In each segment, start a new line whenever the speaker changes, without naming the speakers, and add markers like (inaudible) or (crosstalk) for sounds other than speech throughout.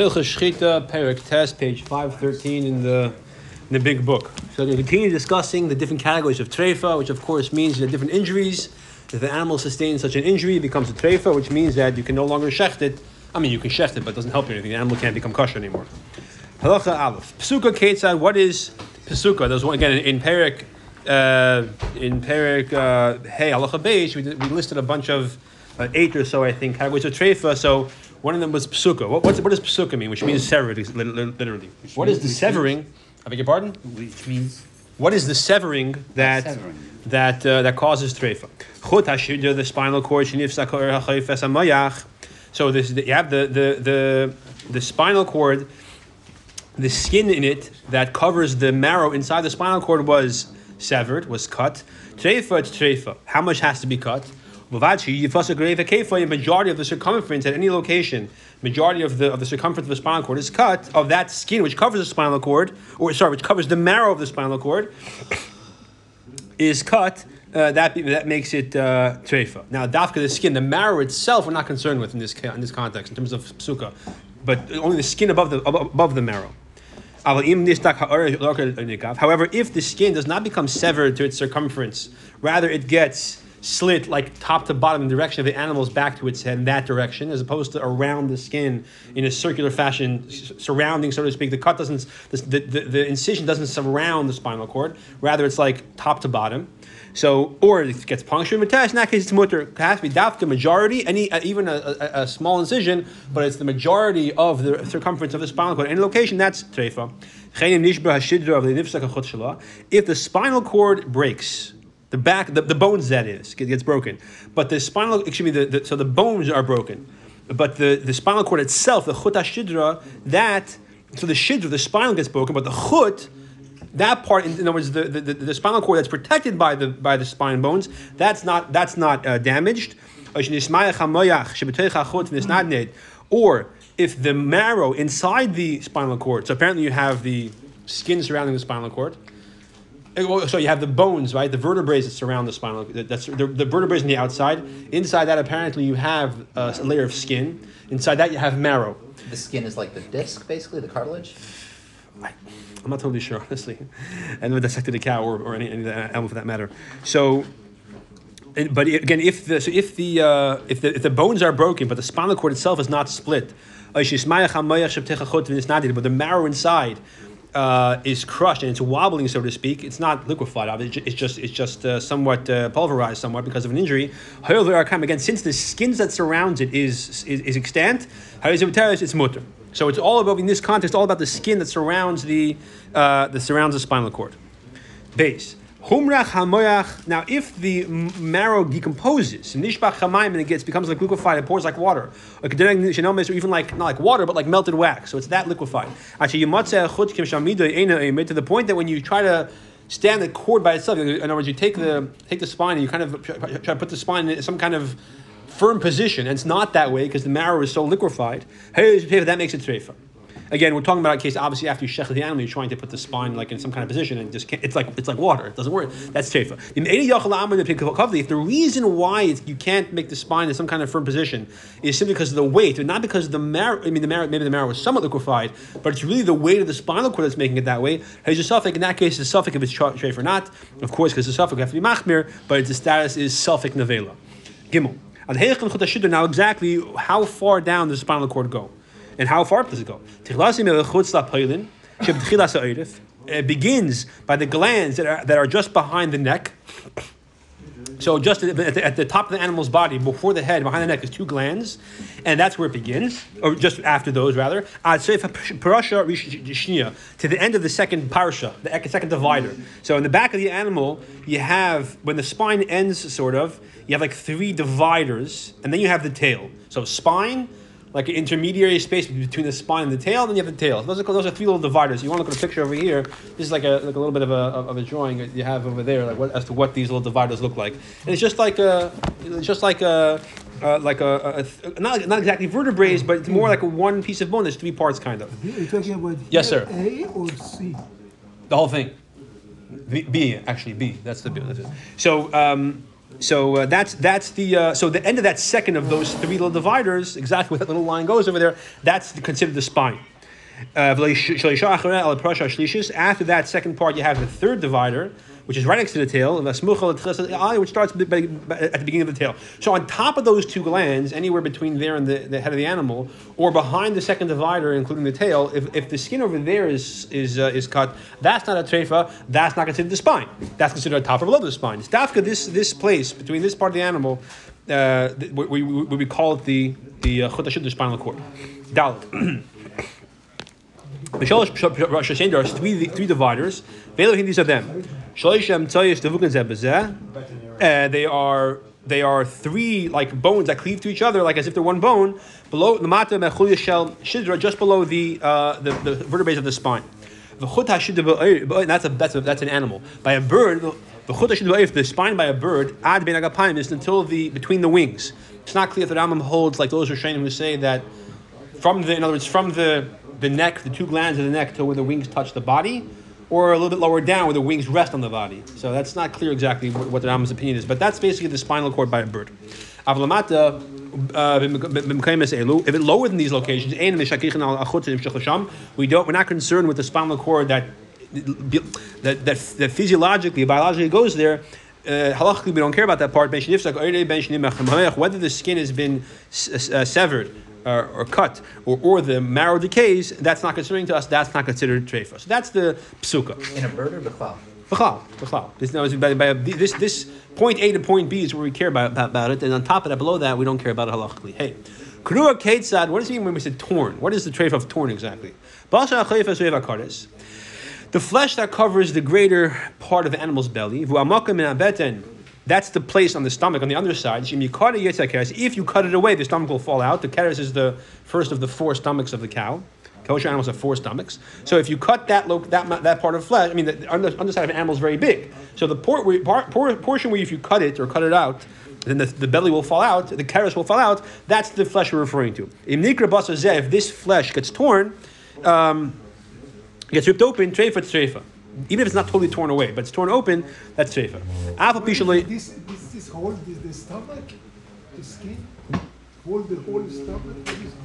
Hilchas Shchita, Perik Test, page 513 in the, in the big book. So we're continue discussing the different categories of treifa, which of course means the different injuries. If the animal sustains such an injury, it becomes a treifa, which means that you can no longer shecht it. I mean, you can shecht it, but it doesn't help you anything. The animal can't become kosher anymore. Halacha Aleph. Pesuka Ketzad, what is Pesuka? There's one, again, in Perik, uh, in Perik, uh, hey, Halacha Beis, we, we listed a bunch of, uh, eight or so, I think, categories of treifa. So one of them was Pesuka. What, what does Pesuka mean? Which means severed, lit- lit- literally. What is the severing? I beg your pardon?
Which means
What is the severing that
Severing.
that uh, that causes treifa? Chut the spinal cord, shenifsa ka'er ha'chayfes hamayach. So this you have the the the the spinal cord, the skin in it that covers the marrow inside the spinal cord was severed, was cut. Treifa, it's treifa. How much has to be cut? Vavachi, yifasa kefa, a majority of the circumference at any location, majority of the of the circumference of the spinal cord is cut of that skin which covers the spinal cord, or sorry, which covers the marrow of the spinal cord, is cut. Uh, that that makes it uh, treifa. Now, dafka the skin, the marrow itself, we're not concerned with in this in this context in terms of psuka, but only the skin above the above the marrow. However, if the skin does not become severed to its circumference, rather it gets slit like top to bottom in the direction of the animal's back to its head in that direction, as opposed to around the skin in a circular fashion, s- surrounding, so to speak. The cut doesn't, the, the, the incision doesn't surround the spinal cord, rather it's like top to bottom. So, or it gets punctured test. In that case, it's mutter. It has to be dafka majority, any uh, even a, a, a small incision, but it's the majority of the circumference of the spinal cord. Any location, that's treifa. If the spinal cord breaks, the back, the, the bones that is, gets broken, but the spinal, excuse me, the, the, so the bones are broken, but the, the spinal cord itself, the chut hashidra, that, so the shidra, the spinal gets broken, but the chut, that part, in, in other words, the, the, the, the spinal cord that's protected by the by the spine bones, that's not that's not uh, damaged. Or if the marrow inside the spinal cord, so apparently you have the skin surrounding the spinal cord. Uh, well, So you have the bones, right? The vertebrae that surround the spinal. That's the, the vertebrae on the outside. Inside that, apparently, you have uh, a layer of skin. Inside that, you have marrow.
The skin is like the disc, basically, the cartilage.
I- I'm not totally sure, (laughs) honestly. I never dissected a cow or, or any, any animal for that matter. So, but again, if the so if the uh, if the if the bones are broken, but the spinal cord itself is not split, but the marrow inside uh, is crushed and it's wobbling, so to speak. It's not liquefied. obviously, It's just it's just uh, somewhat uh, pulverized, somewhat because of an injury. Again, since the skins that surrounds it is is, is extant, it's mutter. So it's all about in this context, all about the skin that surrounds the uh, that surrounds the spinal cord. Beis. Humrach hamoyach. Now, if the marrow decomposes, nishbach chamayim, and it gets becomes like liquefied, it pours like water, shenomes, or even like not like water, but like melted wax. So it's that liquefied. Actually, to the point that when you try to stand the cord by itself, in other words, you take the take the spine and you kind of try try to put the spine in some kind of firm position, and it's not that way because the marrow is so liquefied. Hey, that makes it treifa. Again, we're talking about a case. Obviously, after you shech the animal, you're trying to put the spine like in some kind of position, and just can't, it's like it's like water. It doesn't work. That's treifa. If the reason why you can't make the spine in some kind of firm position is simply because of the weight, and not because the marrow. I mean, the marrow maybe the marrow was somewhat liquefied, but it's really the weight of the spinal cord that's making it that way. Has a suffix in that case, the suffix if it's treifa or not. Of course, because the suffix have to be machmir, but the status is suffix nevela. Gimel. Now, exactly how far down does the spinal cord go? And how far does it go? Uh, it begins by the glands that are, that are just behind the neck. So just at the, at the top of the animal's body, before the head, behind the neck, is two glands, and that's where it begins, or just after those rather. To the end of the second parsha, the second divider. So in the back of the animal, you have when the spine ends, sort of, you have like three dividers, and then you have the tail. So spine, like an intermediary space between the spine and the tail, and then you have the tail. Those are those are three little dividers. You want to look at a picture over here. This is like a like a little bit of a of a drawing that you have over there, like what, as to what these little dividers look like. And it's just like a it's just like a. Uh, like a, a, not, not exactly vertebrae, but it's more like a one piece of bone. There's three parts, kind of.
Are you talking about
Yes, sir.
A or C?
The whole thing. B, B actually B. That's the B. That's it. So um, so uh, that's that's the uh, so the end of that second of those three little dividers, exactly where that little line goes over there. That's considered the spine. Uh, After that second part, you have the third divider, which is right next to the tail, which starts at the beginning of the tail. So on top of those two glands, anywhere between there and the, the head of the animal, or behind the second divider, including the tail, if, if the skin over there is is uh, is cut, that's not a treifa. That's not considered the spine. That's considered a top or below the spine. Stafka, this this place between this part of the animal, uh, we, we, we, call it the the uh, spinal cord. Daled. (clears throat) There are three, three dividers. These are them. Uh, they are they are three like bones that cleave to each other, like as if they're one bone. Below the mata shel shidra, just below the, uh, the the vertebrae of the spine. That's a that's a, that's an animal. By a bird, if the spine by a bird ad ben is until the between the wings. It's not clear if the Rambam holds like those Rishonim who say that from the in other words from the the neck, the two glands of the neck to where the wings touch the body, or a little bit lower down where the wings rest on the body. So that's not clear exactly what, what the Rambam's opinion is, but that's basically the spinal cord by a bird. Avlamata, uh, if it lower than these locations, we don't. We're not concerned with the spinal cord that that, that, that physiologically, biologically goes there. Uh, halachically, we don't care about that part. Whether the skin has been uh, severed or, or, cut or, or the marrow decays, that's not concerning to us. That's not considered treifa. So that's the psuka.
In a bird or b'chlal?
B'chlal, b'chlal. This, no, by, by, this, this point A to point B is where we care about, about, about, it, and on top of that, below that, we don't care about it halachically. Hey, Krua Ketzad, what does it mean when we say torn? What is the treifa of torn exactly? The flesh that covers the greater part of the animal's belly, that's the place on the stomach on the underside. If you cut it away, the stomach will fall out. The keres is the first of the four stomachs of the cow. Kosher animals have four stomachs. So if you cut that that that part of flesh, I mean, the underside of an animal is very big. So the por- por- portion where if you cut it or cut it out, then the, the belly will fall out, the keres will fall out. That's the flesh we're referring to. If this flesh gets torn, um, gets ripped open, treifa treifa even if it's not totally torn away, but it's torn open, that's treifa.
This, this, this hold the, the stomach, the skin, hold the whole stomach.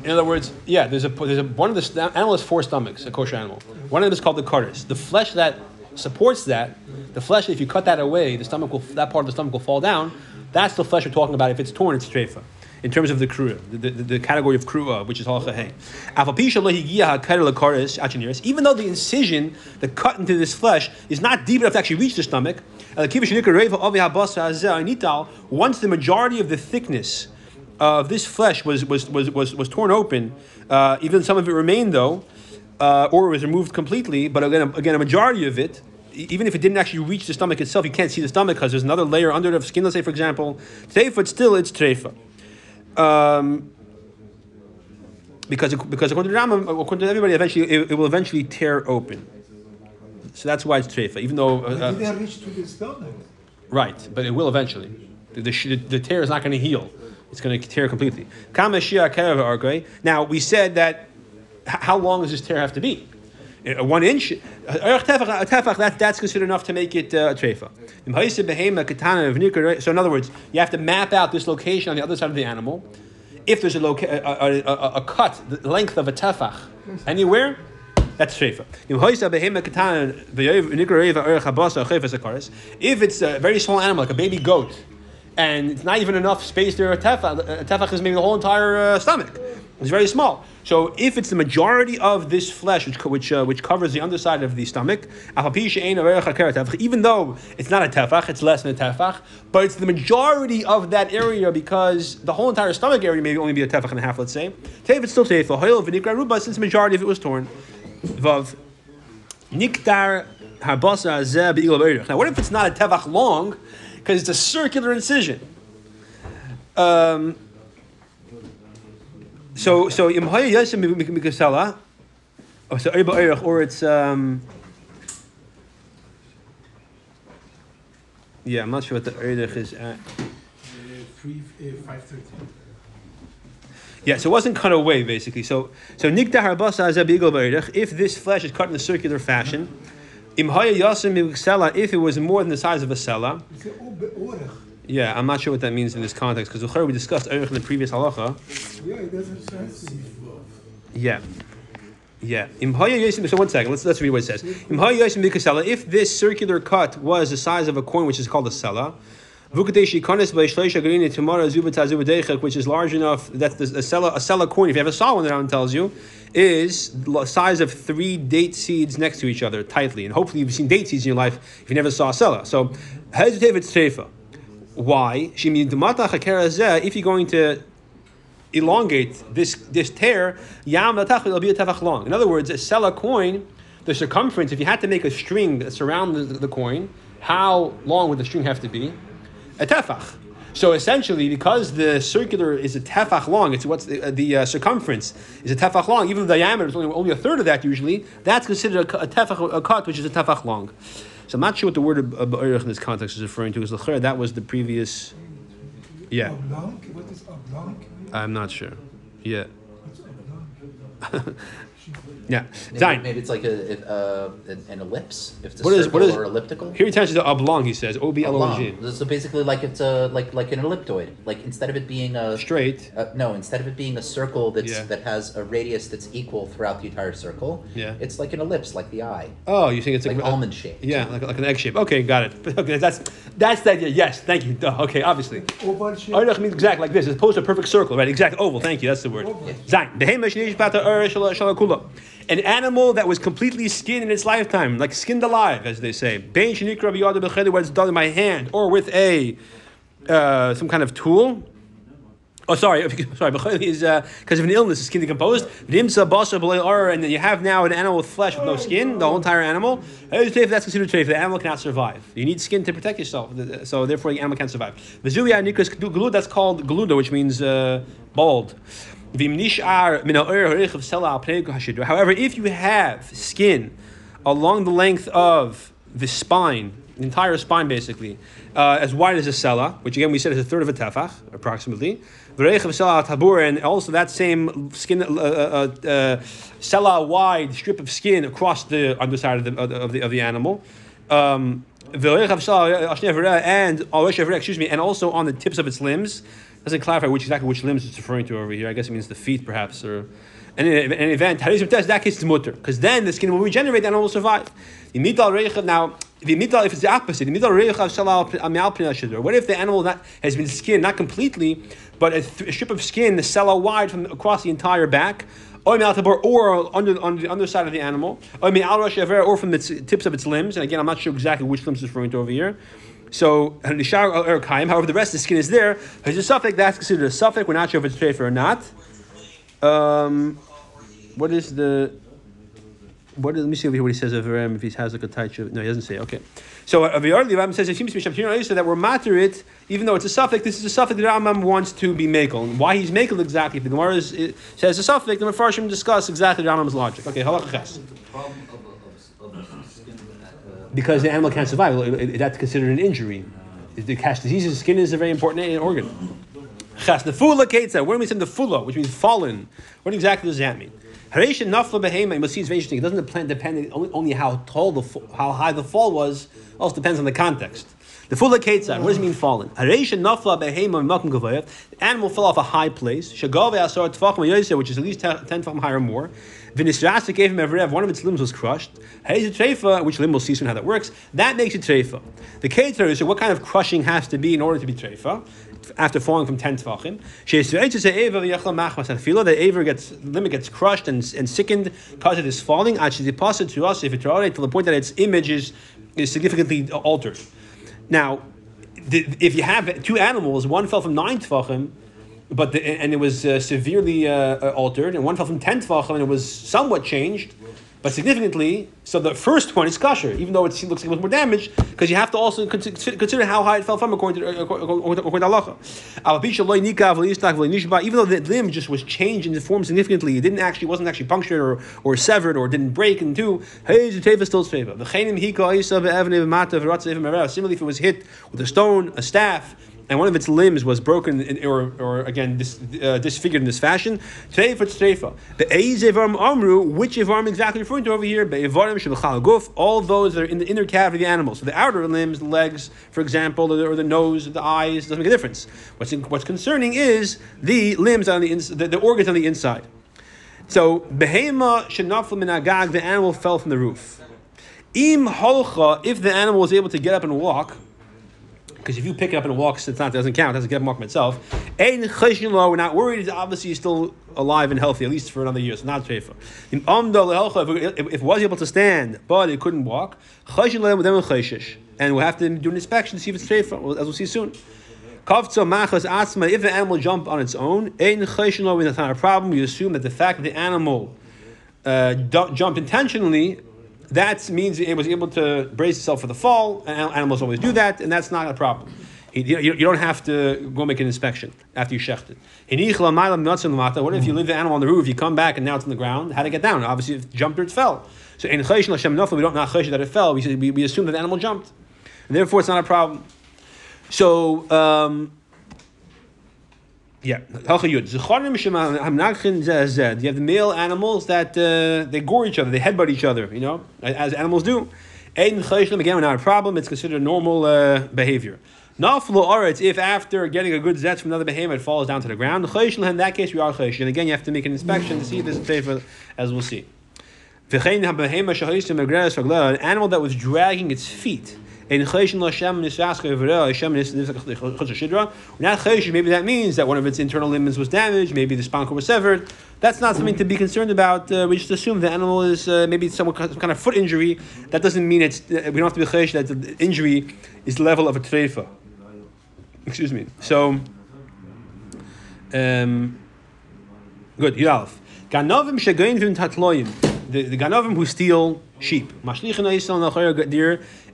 In other words, yeah, there's a there's a one of the animal has four stomachs, a kosher animal. One of them is called the cardus. The flesh that supports that, the flesh if you cut that away, the stomach will that part of the stomach will fall down. That's the flesh we're talking about. If it's torn, it's treifa in terms of the krua, the, the, the, category of krua, which is halacha. Even though the incision, the cut into this flesh, is not deep enough to actually reach the stomach, once the majority of the thickness of this flesh was, was, was, was, was torn open, uh, even some of it remained though, uh, or was removed completely, but again, again, a majority of it, even if it didn't actually reach the stomach itself, you can't see the stomach because there's another layer under the skin, let's say, for example, treifa, still it's treifa. Um, because because according to Rambam, according to everybody, eventually it, it, will eventually tear open. So that's why it's treifa, even though.
Uh, it didn't reach to the stomach.
Right, but it will eventually. The, the, the tear is not going to heal; it's going to tear completely. Now we said that. How long does this tear have to be? Uh, one inch, a that, that's considered enough to make it uh, treifa. So in other words, you have to map out this location on the other side of the animal. If there's a, loca- a, a, a, a cut, the length of a tefach, anywhere, that's treifa. If it's a very small animal, like a baby goat, and it's not even enough space there. A tefach, a tefach is maybe the whole entire uh, stomach. It's very small. So if it's the majority of this flesh which which, uh, which covers the underside of the stomach, even though it's not a tefach, it's less than a tefach, but it's the majority of that area because the whole entire stomach area may only be a tefach and a half, let's say. Tev it's still tefach. ruba since the majority of it was torn. Vav habasa Now what if it's not a tefach long? because it's a circular incision. Um, so so imhaya yasim mikasala, or so or it's um. Yeah, I'm not sure what the Eirich is at.
Three, uh, five thirty.
Yeah, so it wasn't cut away basically. So so nikta harbasa If this flesh is cut in a circular fashion, imhaya yasim if it was more than the size of a sella, Yeah, I'm not sure what that means in this context because we discussed Erech in the previous halacha.
Yeah, it doesn't translate.
Yeah. Yeah. Im haya yosim- So one second. Let's let's read what it says. Im haya yosim b'kasela. If this circular cut was the size of a coin, which is called a sela, vukadeshi kanes b'shleisha galini tomorrow zubata zubadechak, which is large enough that the, a sela a sela coin, if you have a saw one that Aaron tells you, is the size of three date seeds next to each other tightly. And hopefully you've seen date seeds in your life if you never saw a sela. So hezitev it's treifa. Why? She means if you're going to elongate this this tear, yam it'll be a tefach long. In other words, a sell a coin, the circumference. If you had to make a string that surrounds the, the coin, how long would the string have to be? A tefach. So essentially, because the circular is a tefach long, it's what's the, the uh, circumference is a tefach long. Even the diameter is only, only a third of that usually. That's considered a, a tefach a cut, which is a tefach long. So I'm not sure what the word of of in this context is referring to. Because the that was the previous. Yeah,
Oblong? What is oblong?
I'm not sure. Yeah. (laughs)
What's oblong?
Yeah.
Maybe,
Zayin.
maybe it's like a, if, uh, an, an ellipse. If it's a
What is
circle
what is
or elliptical.
Here he turns to oblong. He says O B L O N G.
So basically, like it's a like like an elliptoid. Like instead of it being a
Straight.
Uh, no, instead of it being a circle that's
Yeah.
that has a radius that's equal throughout the entire circle,
Yeah.
it's like an ellipse, like the eye,
Oh, you think it's
like
like,
almond shape?
Yeah, like, like an egg shape. Okay, got it. (laughs) Okay, that's that's the idea. Yes, thank you. Duh, (laughs) Okay, obviously.
Oval shape?
Arach means exactly like this, as opposed to a perfect circle, right? Exact oval. Thank you. That's the word.
Oval.
An animal that was completely skinned in its lifetime, like skinned alive, as they say. Whether it's done in my hand or with a uh, some kind of tool. Oh, sorry, (laughs) sorry. Is because of an illness, the skin decomposed. V'dimsa basa and then you have now an animal with flesh with no skin, the whole entire animal. That's considered treif. The animal cannot survive. You need skin to protect yourself, so therefore the animal can't survive. V'zuya nikras glud. That's called gluda, which means uh, bald. However, if you have skin along the length of the spine, the entire spine basically, uh, as wide as a sella, which again we said is a third of a tefach, approximately, and also that same skin, uh, uh, uh, sella wide strip of skin across the underside of the, of the, of the, animal. Um, and excuse me, and also on the tips of its limbs. Doesn't clarify which exactly which limbs it's referring to over here. I guess it means the feet, perhaps, or in an event. You test that case? It's mutter because then the skin will regenerate and it will survive. The reichav now. The mital if it's the opposite. The mital reichav shalal amal. Uh, what if the animal that has been skinned not completely, but a, th- a strip of skin, the sela wide from across the entire back, or under on the underside of the animal, or from the tips of its limbs. And again, I'm not sure exactly which limbs it's referring to over here. So, however, the rest of the skin is there. There's a suffix that's considered a suffix. We're not sure if it's treif or not. Um, what is the what let me see over here what he says of Aram if he has like a tight No, he doesn't say. Okay. So uh, the early Rambam says it seems to be so that we're matter it, even though it's a suffix. This is a suffix that Rambam wants to be makel. And why he's makel exactly? If the Gemara is, says a suffix, the Mefarshim discuss exactly Rambam's logic. Okay, halacha ches.
problem of, of, of skin uh,
Because the animal can't survive, that's considered an injury. The cash disease, skin is a very important organ. Ches nefula ketza. When we say nefula, which means fallen, what exactly does that mean? Haresha nafla behema. You must see it's very interesting. It doesn't depend, only, only how tall the how high the fall was. Also depends on the context. The full ketza. What does it mean fallen? Haresha nafla behema makom gavoyev. The animal fell off a high place. Shagave asar tefachim yosef, which is at least ten tefachim higher or more. Vinisrasa gave him every One of its limbs was crushed. Hayes treifa, which limb we'll see soon how that works. That makes it treifa. The ketzer is what kind of crushing has to be in order to be treifa after falling from ten tefachim. She is to say, "Eve of the aver gets limit gets crushed and, and sickened because it is falling. Actually, deposit to us if it's to the point that its image is, is significantly altered. Now, the, if you have two animals, one fell from nine tefachim, but the, and it was uh, severely uh, uh, altered, and one fell from ten tefachim and it was somewhat changed, but significantly. So the first one is kosher, even though it looks like it was more damaged, because you have to also consider, consider how high it fell from according to according to, halacha. Even though the limb just was changed in the form significantly, it didn't actually wasn't actually punctured or, or severed or didn't break in two. Similarly, if it was hit with a stone, a staff and one of its limbs was broken in, or, or again dis, uh, disfigured in this fashion. The eizevarm amru, which ivarm exactly referring to over here? Be'ivarim shebechal guf. All those that are in the inner cavity of the animal. So the outer limbs, the legs, for example, or the, or the nose, the eyes, doesn't make a difference. What's in, what's concerning is the limbs on the, ins, the the organs on the inside. So behema shenafel min agag, the animal fell from the roof. Im holcha, if the animal was able to get up and walk, because if you pick it up and walk, it's not it doesn't count. It doesn't get by itself. Ein cheshin lo, we're not worried. It's obviously still alive and healthy, at least for another year. So not treifa. In lehelcha, if, it- was able to stand but it couldn't walk, cheshin lo then cheshish, and we'll have to do an inspection to see if it's treifa, as we'll see soon. Kavtza machas asma. If the animal jumped on its own, ein cheshin lo, that's not a problem. We assume that the fact that the animal uh, jumped intentionally, that means it was able to brace itself for the fall. Animals always do that, and that's not a problem. You, don't have to go make an inspection after you shecht it. What if you leave the animal on the roof, you come back, and now it's on the ground? How to get down? Obviously, it jumped or it fell. So in we don't not that it fell. We, we, we assume that the animal jumped, and therefore it's not a problem. So. Um, yeah, zeh. You have the male animals that uh, they gore each other, they headbutt each other, you know, as animals do. Ein chayshlim again, not a problem. It's considered normal uh, behavior. Naflo aretz, if after getting a good zetz from another behemoth it falls down to the ground, chayshlim in that case we are chaysh. And again, you have to make an inspection to see if a favor, as we'll see. An animal that was dragging its feet. We're not chayshim, maybe that means that one of its internal limbs was damaged, maybe the cord was severed. That's not something to be concerned about. Uh, we just assume the animal is uh, maybe some kind of foot injury. That doesn't mean it's, uh, we don't have to be chayish that the injury is the level of a treifa. Excuse me. So, um, good, Yalf. Ganovim. The the ganovim who steal sheep.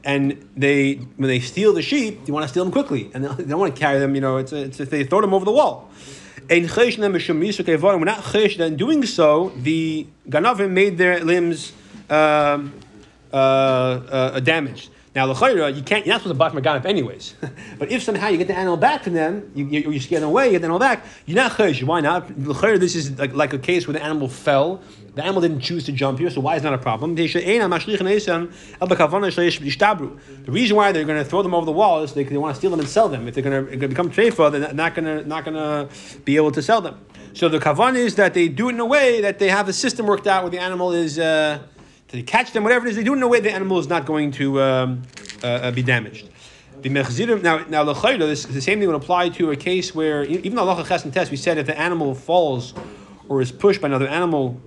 And they when they steal the sheep, they want to steal them quickly, and they don't want to carry them. You know, it's, it's they throw them over the wall. Yisuk. We're not chesh that in doing so, the ganovim made their limbs um, uh, uh, damaged. Now, l'chayra, you can't. You're not supposed to buy from a ganav anyways. (laughs) but if somehow you get the animal back from them, you, you, you scare them away, you get the animal back. You're not chesh. Why not? L'chayra, this is like, like a case where the animal fell. The animal didn't choose to jump here, so why is not a problem? The reason why they're going to throw them over the wall is they, they want to steal them and sell them. If they're going to become treifa, they're not going to not going to be able to sell them. So the kavan is that they do it in a way that they have a system worked out where the animal is. Uh, they catch them, whatever it is, they do in a way the animal is not going to um, uh, uh, be damaged. The now now this the same thing would apply to a case where even though Allah ches and test, we said if the animal falls or is pushed by another animal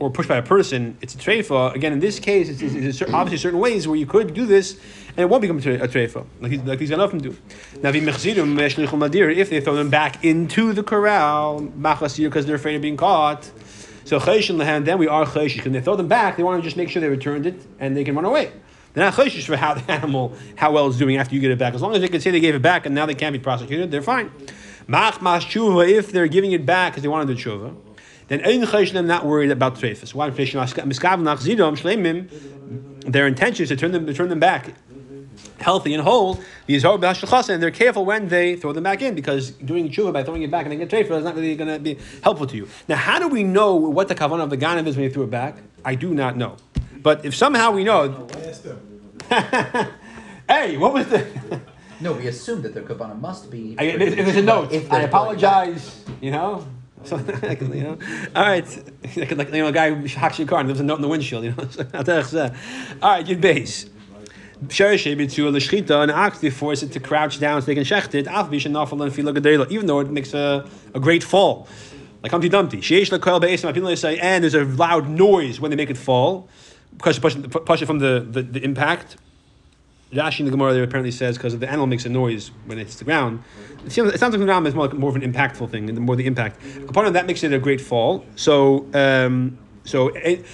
or pushed by a person, it's a treifa. Again, in this case, it's, it's, it's obviously certain ways where you could do this and it won't become a tre- a treifa, like, like these ganafim do. Now, the if they throw them back into the corral, because they're afraid of being caught. So chayshin lehan, then we are chayshish. When they throw them back, they want to just make sure they returned it and they can run away. They're not chayshish for how the (laughs) animal, how well it's doing after you get it back. As long as they can say they gave it back and now they can't be prosecuted, they're fine. Mach tshuva, if they're giving it back because they wanted the tshuva, then ein chayshin them not worried about treifas. Why? Their intention is to turn them, to turn them back healthy and whole, these are b'hashachas, and they're careful when they throw them back in because doing tshuva by throwing it back and then get treifa is not really going to be helpful to you. Now, how do we know what the kavanah of the ganav is when you threw it back? I do not know. But if somehow we know, (laughs) hey, what was the? (laughs)
No, we assume that their kabbalah must be.
I, if, if there's a note,
If
I apologize. You know. (laughs) So, you know, all right, like, like you know, a guy who hacks your car and there's a note in the windshield. You know, all right, Yud Beis. An ox, they force it to crouch down so they can shecht it. And even though it makes a, a great fall, like Humpty Dumpty. And there's a loud noise when they make it fall, because push, push it from the, the, the impact. Rashi in the Gemara there apparently says because the animal makes a noise when it hits the ground. It, seems, it sounds like the ground is more, like, more of an impactful thing, and more the impact. Of that makes it a great fall. So, um, so ein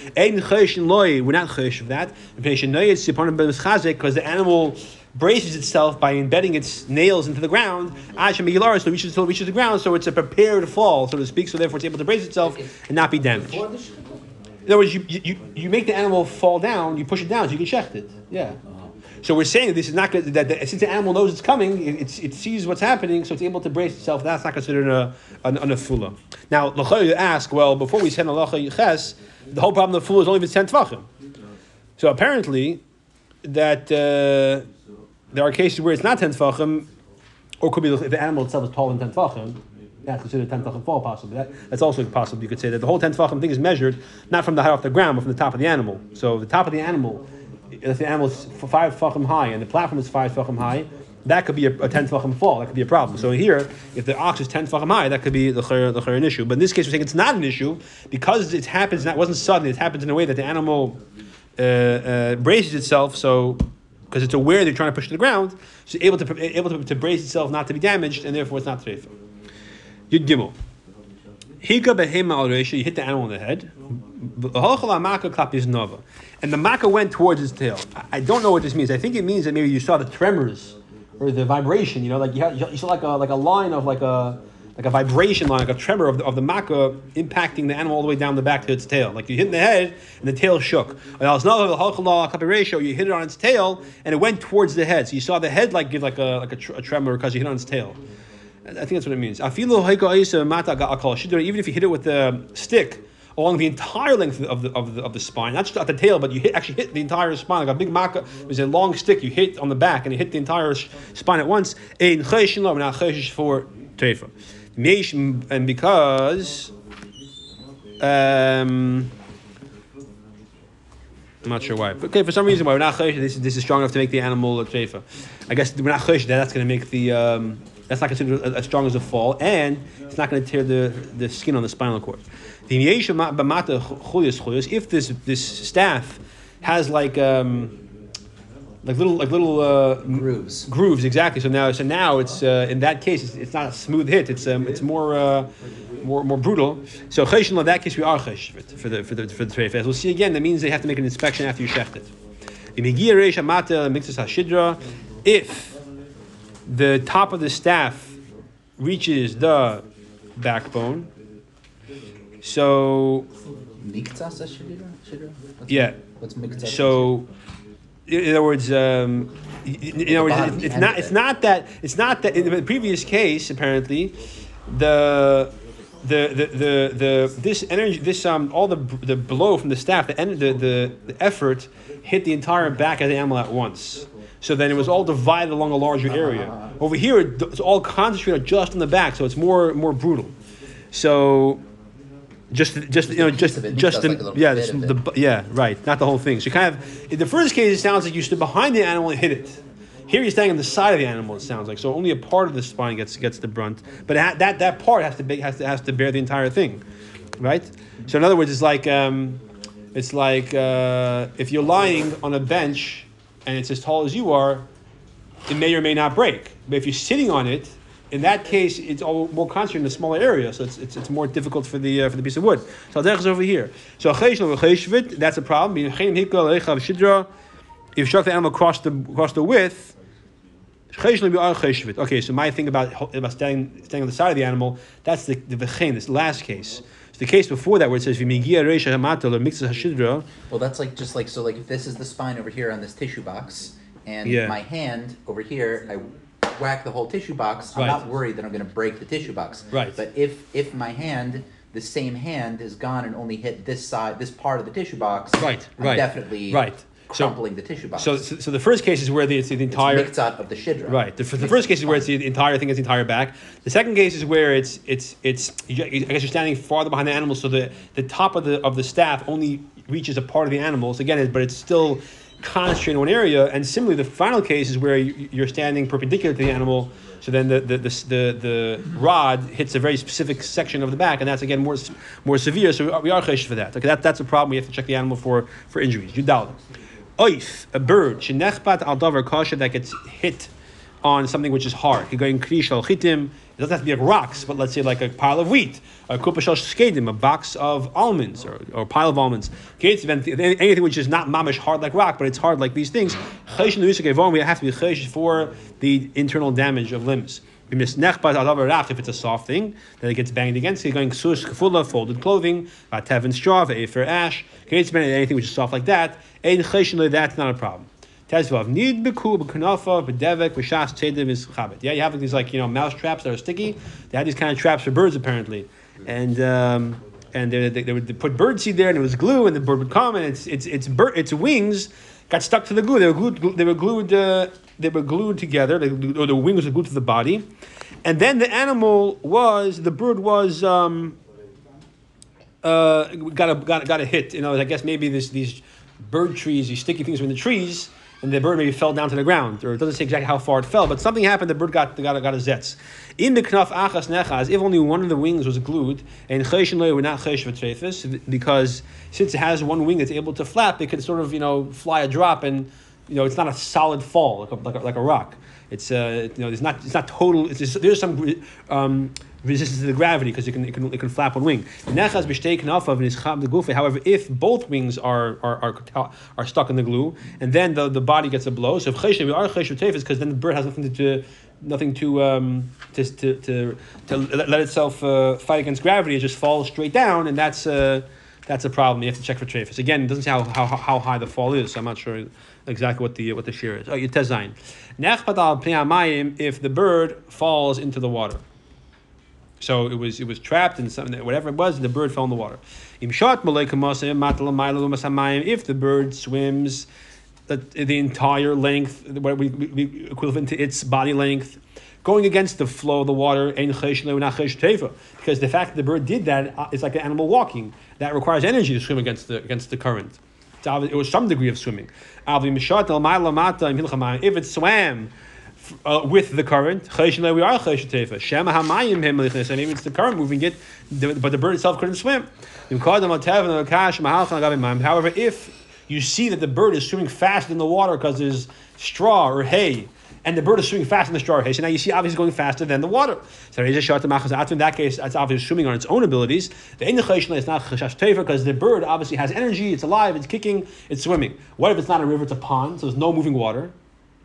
chaysh loy, we're not chaysh of that. Because the animal braces itself by embedding its nails into the ground. Ah, Yilar, so it reaches until it reaches the ground. So it's a prepared fall, so to speak. So therefore, it's able to brace itself and not be damaged.
Before the shechita?
In other words, you, you, you make the animal fall down, you push it down so you can shecht it. Yeah. So we're saying this is not that, that since the animal knows it's coming, it, it sees what's happening, so it's able to brace itself. That's not considered a, an, an afula. Now, you ask, well, before we said halacha ches, the whole problem of the afula is only if ten tvachim. So apparently, that uh, there are cases where it's not ten tvachim, or could be if the animal itself is taller than ten tvachim. That's considered ten tvachim fall possible. That, that's also possible. You could say that the whole ten tvachim thing is measured not from the height off the ground, but from the top of the animal. So the top of the animal, if the animal is five tvachim high and the platform is five tvachim high, that could be a, a ten tvachim fall. That could be a problem. So here, if the ox is ten tvachim high, that could be the the an issue. But in this case, we're saying it's not an issue because it happens. That wasn't sudden. It happens in a way that the animal uh, uh, braces itself. So because it's aware they're trying to push to the ground, so able to able to, to brace itself not to be damaged, and therefore it's not treifa. Yud Gimel. Hika behema al you hit the animal in the head. And the maka went towards its tail. I- don't know what this means. I think it means that maybe you saw the tremors or the vibration. You know, like you, you saw like a like a line of like a like a vibration line, like a tremor of the, of the maka impacting the animal all the way down the back to its tail. Like you hit in the head and the tail shook. ratio, you hit it on its tail and it went towards the head. So you saw the head like give like a like a tremor because you hit on its tail. I think that's what it means. Even if you hit it with a stick along the entire length of the, of the, of the spine, not just at the tail, but you hit, actually hit the entire spine, like a big maka, there's a long stick, you hit on the back and you hit the entire spine at once. Lo, not for. Meish, And because, um, I'm not sure why. Okay, for some reason, why we're not chosh, this, is- this is strong enough to make the animal a. I guess we're not that's going to make the, um, that's not considered as, strong as a fall, and it's not going to tear the, the skin on the spinal cord. The yesha ma- b'mata chuyas chuyas, if this this staff has like um, like little like little uh,
Grooves.
grooves exactly. So now so now it's uh, in that case it's, it's not a smooth hit. It's um, it's more uh, more more brutal. So cheshin in that case we are chesh for the for the for the, for the treif. As we'll see again, that means they have to make an inspection after you shecht it. If the top of the staff reaches the backbone, so
Miktsas shidra? Shidra? What's
yeah. So, in other words, um, in other words,
bottom,
it-
the
it's not. It's not that. It's not that. In the previous case, apparently, the. The, the, the, the this energy this um all the the blow from the staff the end the, the the effort hit the entire back of the animal at once so then it was all divided along a larger area. Over here it- it's all concentrated just in the back so it's more more brutal. So just just you know just just the,
like
yeah
bit
this-
of
the yeah right not the whole thing. So you kind of in the first case it sounds like you stood behind the animal and hit it. Here you're standing on the side of the animal it sounds like so only a part of the spine gets gets the brunt but that that, that part has to be, has to has to bear the entire thing right? So in other words it's like um, it's like uh, if you're lying on a bench and it's as tall as you are it may or may not break. But if you're sitting on it, in that case, it's all more concentrated in a smaller area, so it's, it's, it's more difficult for the uh, for the piece of wood. So derech is over here. So that's a problem. If you struck the animal across the across the width. Okay, so my thing about about standing standing on the side of the animal, that's the the v'chein, this last case. So the case before that where it says v'migia reisha hamatel or mixes hashidra.
Well, that's like just like so. Like if this is the spine over here on this tissue box, and
Yeah.
my hand over here, I whack the whole tissue box. I'm
Right.
not worried that I'm going to break the tissue box.
Right.
But if if my hand, the same hand, has gone and only hit this side, this part of the tissue box,
Right,
I'm
right,
definitely
right. So-
the tissue box.
So, so, so the first case is where the, it's the entire
out of the shidra.
Right. The, the first case is where it's the entire thing is the entire back. The second case is where it's it's it's. you- I guess you're standing farther behind the animal, so the the top of the of the staff only reaches a part of the animal. So again, but it's still concentrated in one area. And similarly, the final case is where you, you're standing perpendicular to the animal. So then the the, the the the rod hits a very specific section of the back, and that's again more more severe. So we are, chesh for that. Okay, that, that's a problem. We have to check the animal for for injuries. Yudal. Oif, a bird, shenechpat al davar kasha that gets hit on something which is hard. You're going krish al chitim. It doesn't have to be like rocks, but let's say like a pile of wheat, a kupa shel skedim, a box of almonds or, or a pile of almonds. Anything which is not mamish hard like rock, but it's hard like these things. We have to be chesh for the internal damage of limbs. If it's a soft thing, then it gets banged against. You're going ksus kafula, folded clothing, tevin straw, afer ash. Gates anything which is soft like that. Ein that's not a problem. Tezvav nid beku b'kanafa b'devek b'shas tzedem is chabit. Yeah, you have these like you know mouse traps that are sticky. They had these kind of traps for birds apparently, and um, and they, they, they would put bird seed there and it was glue and the bird would come and its its its bird its wings got stuck to the glue. They were glued. They were glued. Uh, they were glued together. Or the wings were glued to the body, and then the animal was the bird was. Um, uh, got a got, got a hit. You know, I guess maybe this these bird trees, these sticky things were in the trees, and the bird maybe fell down to the ground, or it doesn't say exactly how far it fell, but something happened. The bird got got got a zetz. In the knaf achas nechas, if only one of the wings was glued, and cheshin loy were not chesh v'trefis, because since it has one wing that's able to flap, it could sort of you know fly a drop, and you know it's not a solid fall like a, like a, like a rock. It's uh, you know it's not it's not total. It's just, there's some um, resistance to the gravity because it can, it can it can flap one wing. Nechaz nishchab the gufe. However, if both wings are are, are are stuck in the glue, and then the, the body gets a blow. So if cheshev we are cheshev tefis because then the bird has nothing to. Nothing to um, to, to, to, to let itself uh, fight against gravity. It just falls straight down, and that's uh, that's a problem. You have to check for trefus. Again, it doesn't say how, how, how high the fall is, so I'm not sure exactly what the what the shear is. Oh, you tezain. Nechpat al mayim if the bird falls into the water. So it was it was trapped in something whatever it was, the bird fell in the water. If the bird swims the, the entire length, what we, we, equivalent to its body length, going against the flow of the water, because the fact that the bird did that uh, is like an animal walking. That requires energy to swim against the against the current. It was some degree of swimming. If it swam uh, with the current, we are and even it's the current moving it, but the bird itself couldn't swim. However, if you see that the bird is swimming fast in the water because there's straw or hay, and the bird is swimming fast in the straw. So now you see obviously going faster than the water. So in that case, it's obviously swimming on its own abilities. The is not because the bird obviously has energy, it's alive, it's kicking, it's swimming. What if it's not a river, it's a pond, so there's no moving water?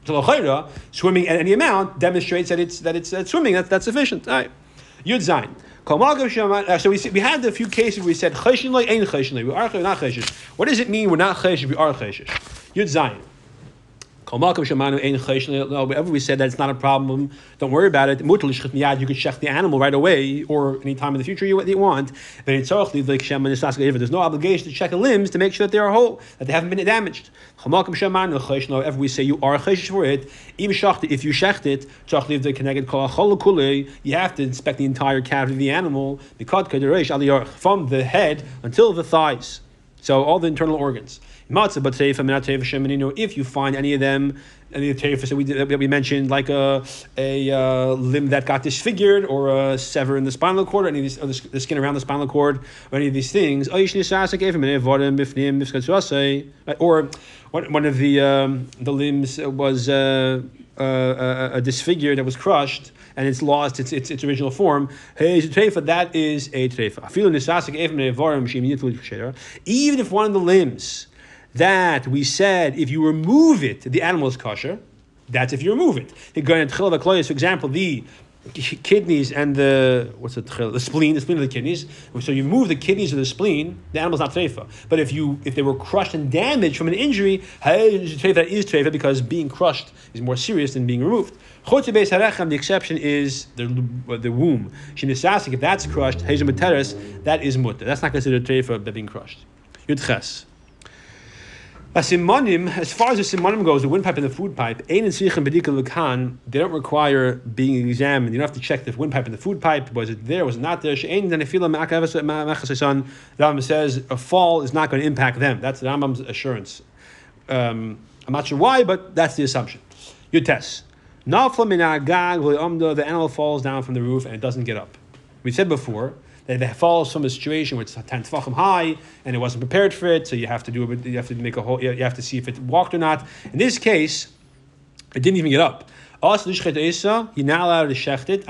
So swimming at any amount demonstrates that it's that it's, it's swimming. That's that's sufficient. All right. Yud Zayin. Uh, so we see, we had a few cases where we said cheshin loy loy. We are not cheshish. What does it mean? We're not cheshish. We are cheshish. Yud Zayin. Whenever we said that it's not a problem, don't worry about it. You could check the animal right away or any time in the future you, you want. There's no obligation to check the limbs to make sure that they are whole, that they haven't been damaged. Whenever we say you are cheshish for it, if you shecht it, you have to inspect the entire cavity of the animal from the head until the thighs. So all the internal organs. But. If you find any of them, any of the teifas that we, that we mentioned, like a, a uh, limb that got disfigured, or a sever in the spinal cord, or any of these, or the, the skin around the spinal cord, or any of these things, or one, one of the um, the limbs was uh, uh, uh, uh disfigured, that was crushed and it's lost its its, its original form. That is a. Even if one of the limbs that we said if you remove it, the animal is kosher. That's if you remove it. For example, the kidneys and the what's it the spleen the spleen of the kidneys so you remove the kidneys of the spleen the animal's not treifa but if you if they were crushed and damaged from an injury that is treifa because being crushed is more serious than being removed the exception is the the womb if that's crushed that is mutter that's not considered treifa by being crushed Yudches. Simonim, as far as the simonim goes, the windpipe and the food pipe, they don't require being examined. You don't have to check the windpipe and the food pipe. Was it there? Was it not there? Rambam says a fall is not going to impact them. That's the Rambam's assurance. Um, I'm not sure why, but that's the assumption. Yud Tes. The animal falls down from the roof and it doesn't get up. We said before that it falls from a situation where it's ten tefachim high and it wasn't prepared for it, so you have to do it. You have to make a whole. You have to see if it walked or not. In this case, it didn't even get up. Also, you're not allowed to shecht it.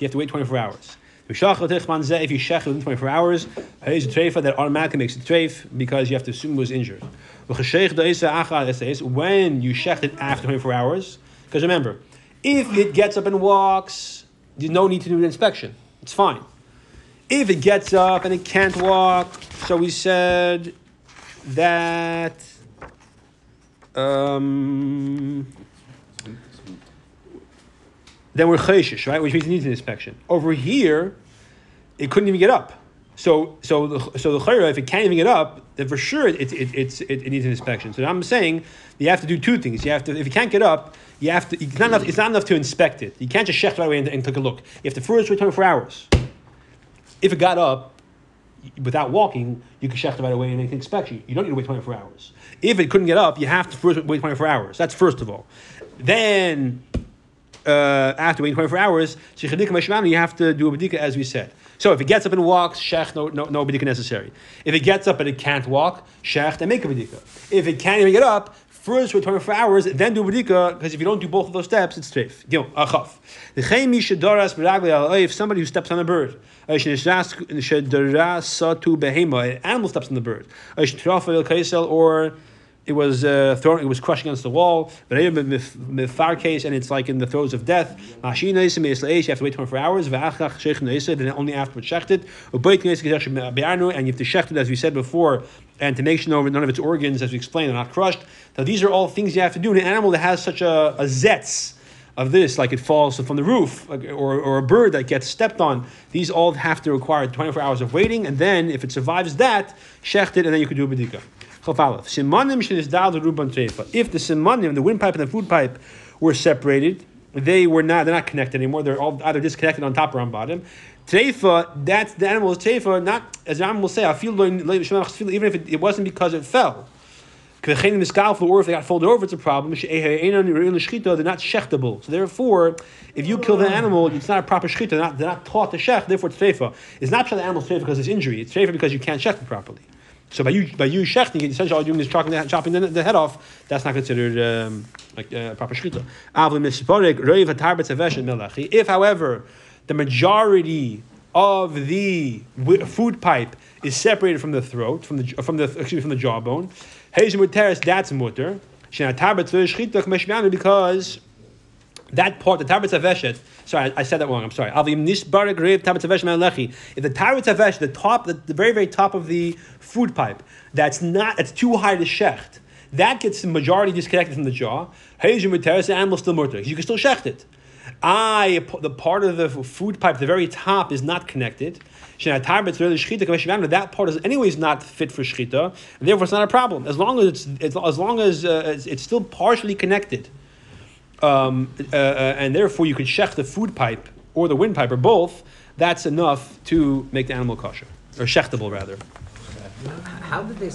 You have to wait 24 hours. If you shech within 24 hours, it's a treifa that automatically makes it treif because you have to assume it was injured. When you shecht it after 24 hours, because remember, if it gets up and walks, there's no need to do an inspection. It's fine. If it gets up and it can't walk, so we said that Um, then we're chayshish, right? Which means it needs an inspection. Over here, it couldn't even get up. So, so the so the chayra, if it can't even get up, then for sure it, it, it, it needs an inspection. So I'm saying you have to do two things. You have to if you can't get up, you have to. It's not enough. It's not enough to inspect it. You can't just check right away and, and take a look. You have to first wait 24 hours. If it got up without walking, you can check it right away and make an inspection. You don't need to wait 24 hours. If it couldn't get up, you have to first wait 24 hours. That's first of all. Then uh, after waiting 24 hours, you have to do a bedika as we said. So if it gets up and walks, shech, no, no, no bedika necessary. If it gets up and it can't walk, shech, then make a bedika. If it can't even get up, first wait 24 hours, then do a bedika, because if you don't do both of those steps, it's treif. Gil, achaf. If somebody who steps on a bird, an animal steps on the bird, or it was uh, thrown, it was crushed against the wall. But far case, and it's like in the throes of death. You have to wait 24 hours. Then only afterwards shecht it. And you have to shecht it, as we said before, and to make sure none of its organs, as we explained, are not crushed. Now, these are all things you have to do an animal that has such a, a of this, like it falls from the roof, or, or a bird that gets stepped on. These all have to require 24 hours of waiting, and then if it survives that, shecht it, and then you can do a bedika. Simanim If the simanim, the windpipe and the food pipe, were separated, they were not. They're not connected anymore. They're all either disconnected on top or on bottom. Treifa, that's the animal is treifa. Not as Ram will say, I feel even if it, it wasn't because it fell. Or if they got folded over, it's a problem. Eh, eh, they're not shechtable. So therefore, if you kill the animal, it's not a proper shechita. They're not, they're not taught to shech. Therefore, it's treifa. It's not the animal's treifa because it's injury. It's treifa because you can't shecht it properly. So by you by you shechting it, essentially all you're doing is chopping the, chopping the, the head off. That's not considered um, like uh, proper shechita. If, however, the majority of the food pipe is separated from the throat, from the from the excuse me, from the jawbone, that's mutar. Because that part, the Tarbatz Haveshet, sorry, I, I, said that wrong, I'm sorry. If the Tarbatz Haveshet, the top, the, the, very, very top of the food pipe, that's not, it's too high to shecht, that gets the majority disconnected from the jaw. Muteris, the animal still murder. You can still shecht it. I, the part of the food pipe, the very top, is not connected. That part is anyways not fit for shechita, and therefore it's not a problem. As long as it's, it's as long as uh, it's, it's still partially connected um, uh, uh, and therefore you could shech the food pipe or the windpipe or both, that's enough to make the animal kosher, or shechtable rather.
How did they